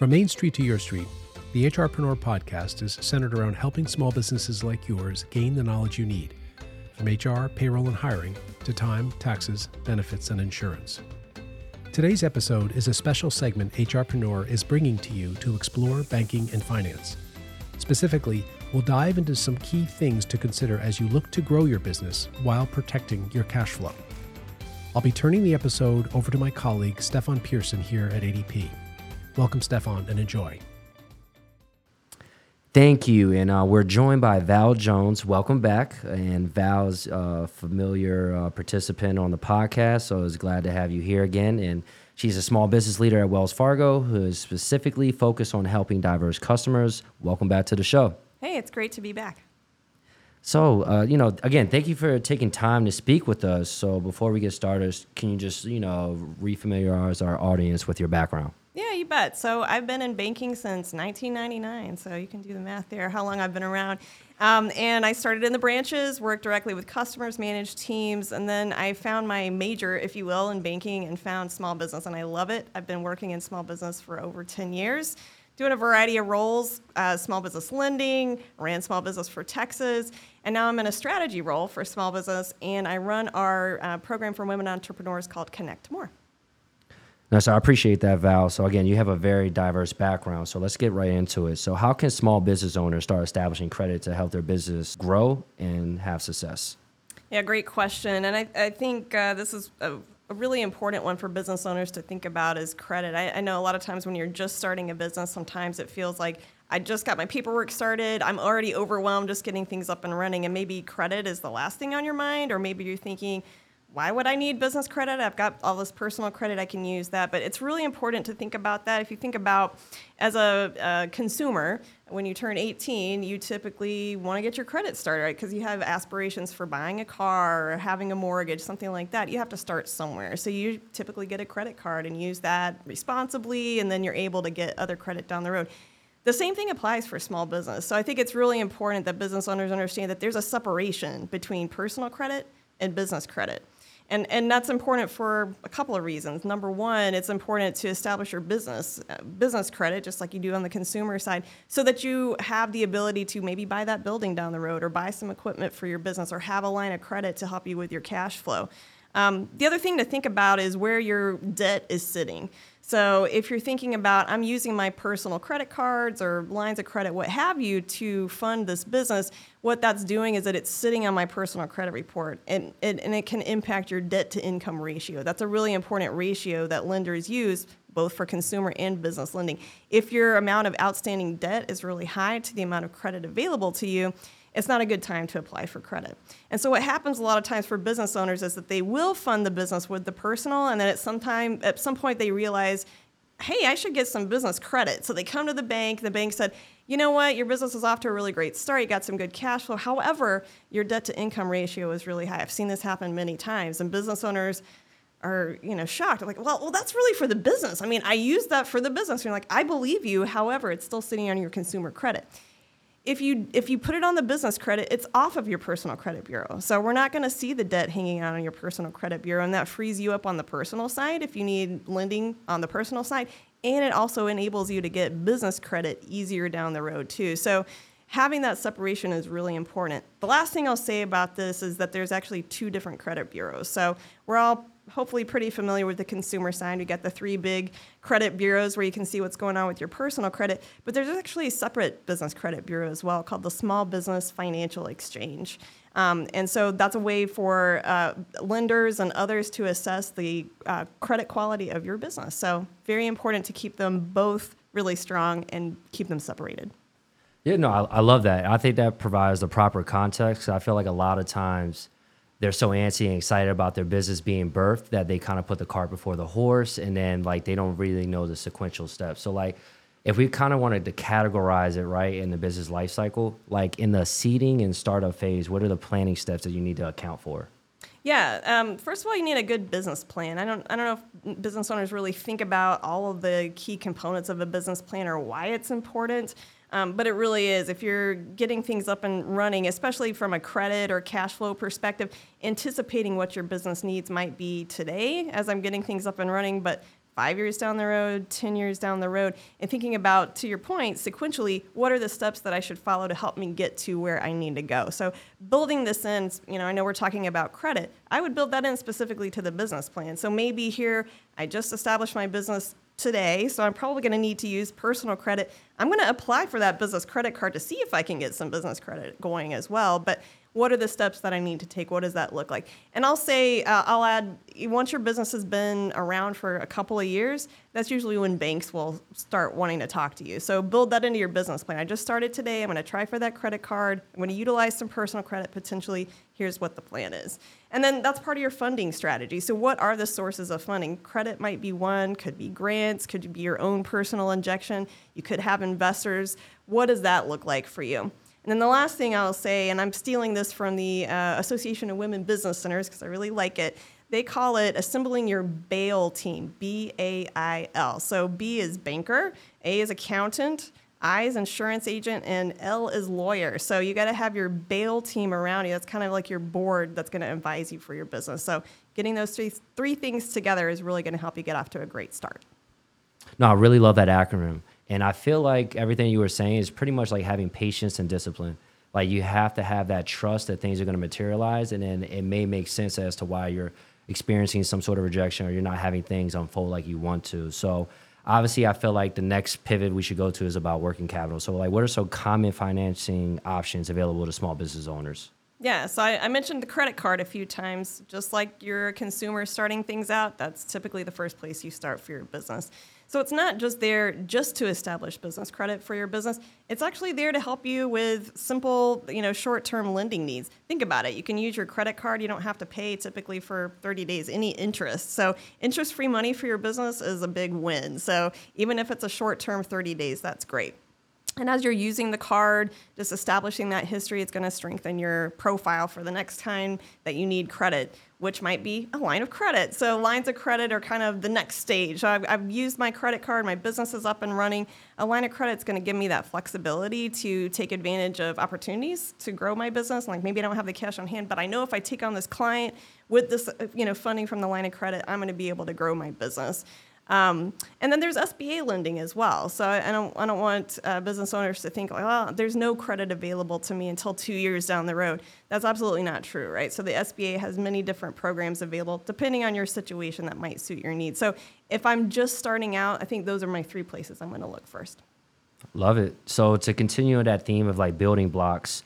From Main Street to Your Street, the HRpreneur podcast is centered around helping small businesses like yours gain the knowledge you need from HR, payroll, and hiring to time, taxes, benefits, and insurance. Today's episode is a special segment HRpreneur is bringing to you to explore banking and finance. Specifically, we'll dive into some key things to consider as you look to grow your business while protecting your cash flow. I'll be turning the episode over to my colleague Stefan Pearson here at ADP. Welcome, Stefan, and enjoy. Thank you. And uh, we're joined by Val Jones. Welcome back. And Val's a familiar uh, participant on the podcast, so I was glad to have you here again. And she's a small business leader at Wells Fargo who is specifically focused on helping diverse customers. Welcome back to the show. Hey, it's great to be back. So, uh, you know, again, thank you for taking time to speak with us. So, before we get started, can you just, you know, refamiliarize our audience with your background? Yeah, you bet. So I've been in banking since 1999, so you can do the math there, how long I've been around. Um, and I started in the branches, worked directly with customers, managed teams, and then I found my major, if you will, in banking and found small business, and I love it. I've been working in small business for over 10 years, doing a variety of roles uh, small business lending, ran small business for Texas, and now I'm in a strategy role for small business, and I run our uh, program for women entrepreneurs called Connect More. No, so I appreciate that, Val. So again, you have a very diverse background. So let's get right into it. So how can small business owners start establishing credit to help their business grow and have success? Yeah, great question. And I, I think uh, this is a, a, really important one for business owners to think about is credit. I, I know a lot of times when you're just starting a business, sometimes it feels like I just got my paperwork started. I'm already overwhelmed just getting things up and running. And maybe credit is the last thing on your mind, or maybe you're thinking, why would I need business credit? I've got all this personal credit, I can use that. But it's really important to think about that. If you think about as a, a consumer, when you turn 18, you typically want to get your credit started, right? Because you have aspirations for buying a car or having a mortgage, something like that. You have to start somewhere. So you typically get a credit card and use that responsibly, and then you're able to get other credit down the road. The same thing applies for small business. So I think it's really important that business owners understand that there's a separation between personal credit and business credit. And, and that's important for a couple of reasons. Number one, it's important to establish your business, business credit, just like you do on the consumer side, so that you have the ability to maybe buy that building down the road or buy some equipment for your business or have a line of credit to help you with your cash flow. Um, the other thing to think about is where your debt is sitting. So if you're thinking about, I'm using my personal credit cards or lines of credit, what have you, to fund this business, what that's doing is that it's sitting on my personal credit report and, and, and it can impact your debt to income ratio. That's a really important ratio that lenders use both for consumer and business lending. If your amount of outstanding debt is really high to the amount of credit available to you, it's not a good time to apply for credit. And so what happens a lot of times for business owners is that they will fund the business with the personal and then at some time at some point they realize, hey, I should get some business credit. So they come to the bank, the bank said, you know what, your business is off to a really great start, you got some good cash flow. However, your debt to income ratio is really high. I've seen this happen many times and business owners are you know shocked. Like, well, well, that's really for the business. I mean, I use that for the business. And you're like, I believe you. However, it's still sitting on your consumer credit if you if you put it on the business credit, it's off of your personal credit bureau. So we're not going to see the debt hanging out on your personal credit bureau, and that frees you up on the personal side if you need lending on the personal side, and it also enables you to get business credit easier down the road too. So having that separation is really important. The last thing I'll say about this is that there's actually two different credit bureaus. So we're all hopefully pretty familiar with the consumer side. We got the three big credit bureaus where you can see what's going on with your personal credit, but there's actually a separate business credit bureau as well called the Small Business Financial Exchange. Um, and so that's a way for uh, lenders and others to assess the uh, credit quality of your business. So, very important to keep them both really strong and keep them separated. Yeah, no, I, I love that. I think that provides the proper context. I feel like a lot of times, they're so antsy and excited about their business being birthed that they kind of put the cart before the horse and then like they don't really know the sequential steps so like if we kind of wanted to categorize it right in the business life cycle like in the seeding and startup phase what are the planning steps that you need to account for yeah. Um, first of all, you need a good business plan. I don't. I don't know if business owners really think about all of the key components of a business plan or why it's important. Um, but it really is. If you're getting things up and running, especially from a credit or cash flow perspective, anticipating what your business needs might be today as I'm getting things up and running, but five years down the road, 10 years down the road, and thinking about, to your point, sequentially, what are the steps that I should follow to help me get to where I need to go? So, building this in, you know, I know we're talking about credit. I would build that in specifically to the business plan. So, maybe here, I just established my business today, so I'm probably going to need to use personal credit. I'm going to apply for that business credit card to see if I can get some business credit going as well. But what are the steps that I need to take? What does that look like? And I'll say, uh, I'll add, once your business has been around for a couple of years, that's usually when banks will start wanting to talk to you. So build that into your business plan. I just started today. I'm going to try for that credit card. I'm going to utilize some personal credit potentially. Here's what the plan is. And then that's part of your funding strategy. So, what are the sources of funding? Credit might be one, could be grants, could be your own personal injection. You could have investors. What does that look like for you? And then the last thing I'll say, and I'm stealing this from the uh, Association of Women Business Centers because I really like it. They call it assembling your BAIL team, B A I L. So B is banker, A is accountant, I is insurance agent, and L is lawyer. So you got to have your BAIL team around you. That's kind of like your board that's going to advise you for your business. So getting those three three things together is really going to help you get off to a great start. No, I really love that acronym. And I feel like everything you were saying is pretty much like having patience and discipline. Like you have to have that trust that things are going to materialize, and then it may make sense as to why you're experiencing some sort of rejection or you're not having things unfold like you want to. So obviously, I feel like the next pivot we should go to is about working capital. So like, what are some common financing options available to small business owners? Yeah, so I, I, mentioned the credit card a few times. Just like you're a consumer starting things out, that's typically the first place you start for your business. So it's not just there just to establish business credit for your business. It's actually there to help you with simple, you know, short-term lending needs. Think about it. You can use your credit card. You don't have to pay typically for 30 days any interest. So interest-free money for your business is a big win. So even if it's a short-term 30 days, that's great. And as you're using the card, just establishing that history, it's going to strengthen your profile for the next time that you need credit, which might be a line of credit. So, lines of credit are kind of the next stage. I've, I've used my credit card, my business is up and running. A line of credit is going to give me that flexibility to take advantage of opportunities to grow my business. Like maybe I don't have the cash on hand, but I know if I take on this client with this, you know, funding from the line of credit, I'm going to be able to grow my business. Um, and then there's SBA lending as well. So I don't, I don't want uh, business owners to think, like, well, there's no credit available to me until two years down the road. That's absolutely not true, right? So the SBA has many different programs available depending on your situation that might suit your needs. So if I'm just starting out, I think those are my three places I'm going to look first. Love it. So to continue that theme of like building blocks,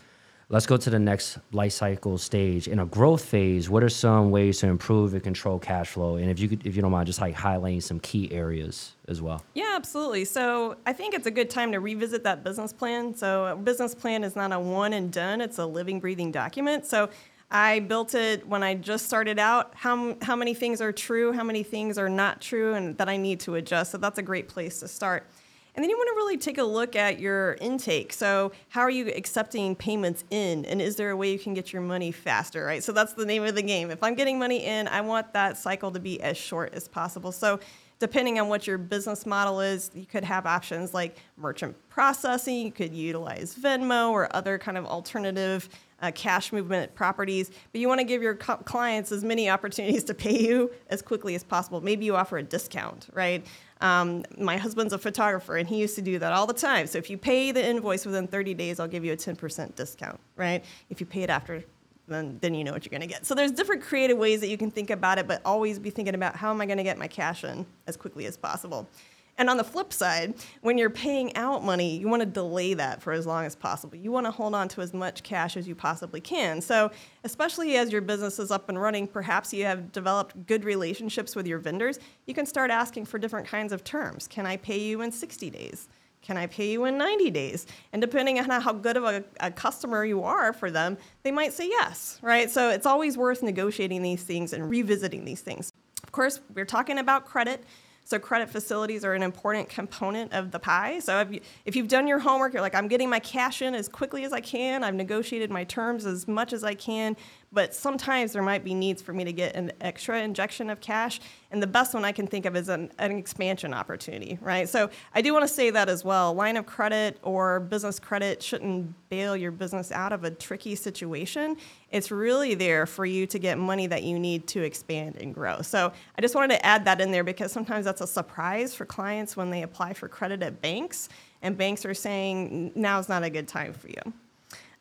Let's go to the next life cycle stage. In a growth phase, what are some ways to improve and control cash flow? And if you could, if you don't mind, just like highlighting some key areas as well. Yeah, absolutely. So I think it's a good time to revisit that business plan. So a business plan is not a one and done; it's a living, breathing document. So I built it when I just started out. How, how many things are true, how many things are not true, and that I need to adjust. So that's a great place to start. And then you want to really take a look at your intake. So, how are you accepting payments in? And is there a way you can get your money faster, right? So, that's the name of the game. If I'm getting money in, I want that cycle to be as short as possible. So, depending on what your business model is, you could have options like merchant processing, you could utilize Venmo or other kind of alternative uh, cash movement properties, but you want to give your co- clients as many opportunities to pay you as quickly as possible. Maybe you offer a discount, right? Um, my husband's a photographer and he used to do that all the time. So if you pay the invoice within 30 days, I'll give you a 10% discount, right? If you pay it after, then, then you know what you're going to get. So there's different creative ways that you can think about it, but always be thinking about how am I going to get my cash in as quickly as possible. And on the flip side, when you're paying out money, you want to delay that for as long as possible. You want to hold on to as much cash as you possibly can. So, especially as your business is up and running, perhaps you have developed good relationships with your vendors, you can start asking for different kinds of terms. Can I pay you in 60 days? Can I pay you in 90 days? And depending on how good of a, a, customer you are for them, they might say yes, right? So it's always worth negotiating these things and revisiting these things. Of course, we're talking about credit. So credit facilities are an important component of the pie. So if, you, if you've done your homework, you're like, I'm getting my cash in as quickly as I can. I've negotiated my terms as much as I can, but sometimes there might be needs for me to get an extra injection of cash. And the best one I can think of is an, an expansion opportunity, right? So I do want to say that as well. Line of credit or business credit shouldn't bail your business out of a tricky situation. It's really there for you to get money that you need to expand and grow. So I just wanted to add that in there because sometimes that's a surprise for clients when they apply for credit at banks, and banks are saying now's not a good time for you.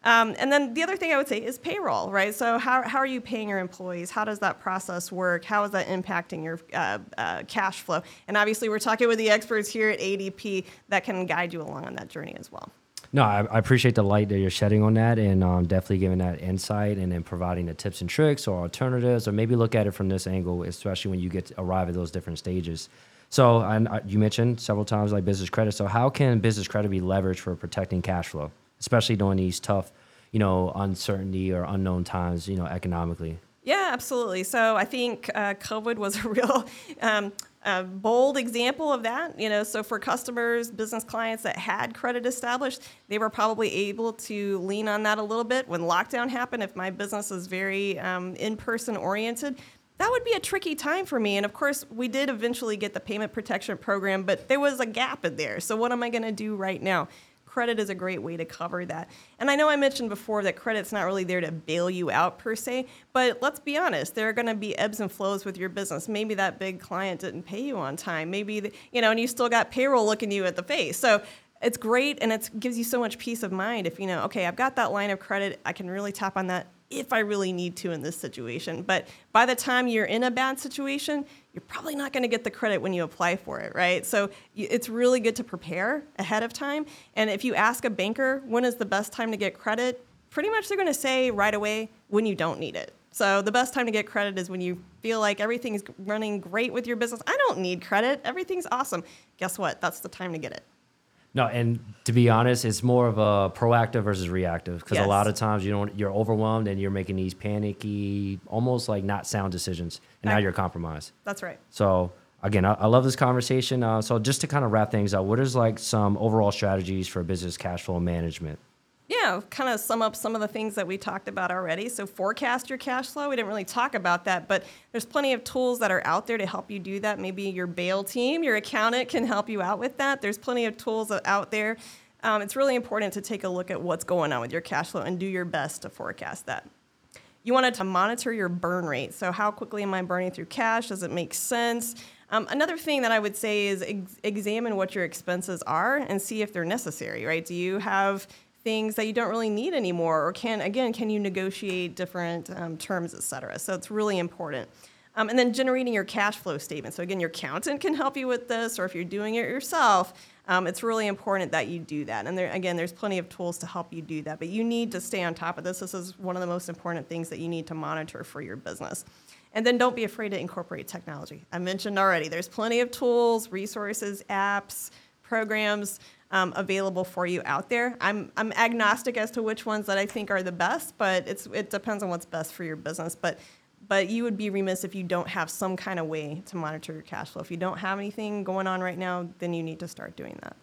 Um, and then the other thing I would say is payroll, right? So how, how are you paying your employees? How does that process work? How is that impacting your uh, uh, cash flow? And obviously, we're talking with the experts here at ADP that can guide you along on that journey as well. No, I, I appreciate the light that you're shedding on that, and um, definitely giving that insight, and then providing the tips and tricks or alternatives, or maybe look at it from this angle, especially when you get to arrive at those different stages. So, uh, you mentioned several times like business credit. So, how can business credit be leveraged for protecting cash flow? Especially during these tough, you know, uncertainty or unknown times, you know, economically. Yeah, absolutely. So I think uh, COVID was a real um, a bold example of that. You know, so for customers, business clients that had credit established, they were probably able to lean on that a little bit when lockdown happened. If my business is very um, in-person oriented, that would be a tricky time for me. And of course, we did eventually get the payment protection program, but there was a gap in there. So what am I going to do right now? Credit is a great way to cover that. And I know I mentioned before that credit's not really there to bail you out per se, but let's be honest, there are going to be ebbs and flows with your business. Maybe that big client didn't pay you on time. Maybe the, you know, and you still got payroll looking you at the face. So it's great and it gives you so much peace of mind if you know, okay, I've got that line of credit, I can really tap on that if I really need to in this situation. But by the time you're in a bad situation, you're probably not going to get the credit when you apply for it, right? So it's really good to prepare ahead of time. And if you ask a banker when is the best time to get credit, pretty much they're going to say right away when you don't need it. So the best time to get credit is when you feel like everything's running great with your business. I don't need credit. Everything's awesome. Guess what? That's the time to get it. No, and to be honest, it's more of a proactive versus reactive because yes. a lot of times you don't you're overwhelmed and you're making these panicky, almost like not sound decisions, and right. now you're compromised. That's right. So again, I, I love this conversation. Uh, so just to kind of wrap things up, what is like some overall strategies for business cash flow management? Yeah, kind of sum up some of the things that we talked about already. So, forecast your cash flow. We didn't really talk about that, but there's plenty of tools that are out there to help you do that. Maybe your bail team, your accountant can help you out with that. There's plenty of tools out there. Um, it's really important to take a look at what's going on with your cash flow and do your best to forecast that. You wanted to monitor your burn rate. So, how quickly am I burning through cash? Does it make sense? Um, another thing that I would say is ex- examine what your expenses are and see if they're necessary, right? Do you have things that you don't really need anymore or can again can you negotiate different um, terms et cetera. So it's really important. Um, and then generating your cash flow statement. So again your accountant can help you with this or if you're doing it yourself um, it's really important that you do that. And there again there's plenty of tools to help you do that but you need to stay on top of this. This is one of the most important things that you need to monitor for your business. And then don't be afraid to incorporate technology. I mentioned already there's plenty of tools resources apps programs um, available for you out there. I'm, I'm agnostic as to which ones that I think are the best, but it's, it depends on what's best for your business. But, but you would be remiss if you don't have some kind of way to monitor your cash flow. If you don't have anything going on right now, then you need to start doing that.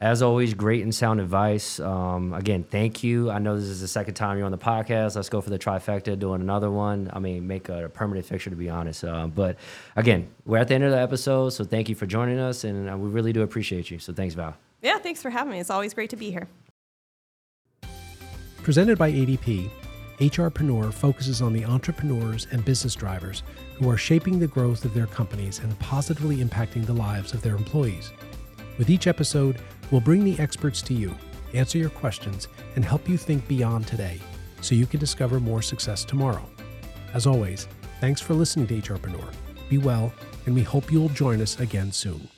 As always, great and sound advice. Um, again, thank you. I know this is the second time you're on the podcast. Let's go for the trifecta, doing another one. I mean, make a, a permanent fixture, to be honest. Uh, but again, we're at the end of the episode, so thank you for joining us, and uh, we really do appreciate you. So thanks, Val. Yeah, thanks for having me. It's always great to be here. Presented by ADP, HRpreneur focuses on the entrepreneurs and business drivers who are shaping the growth of their companies and positively impacting the lives of their employees. With each episode, we'll bring the experts to you, answer your questions, and help you think beyond today so you can discover more success tomorrow. As always, thanks for listening to HRpreneur. Be well, and we hope you'll join us again soon.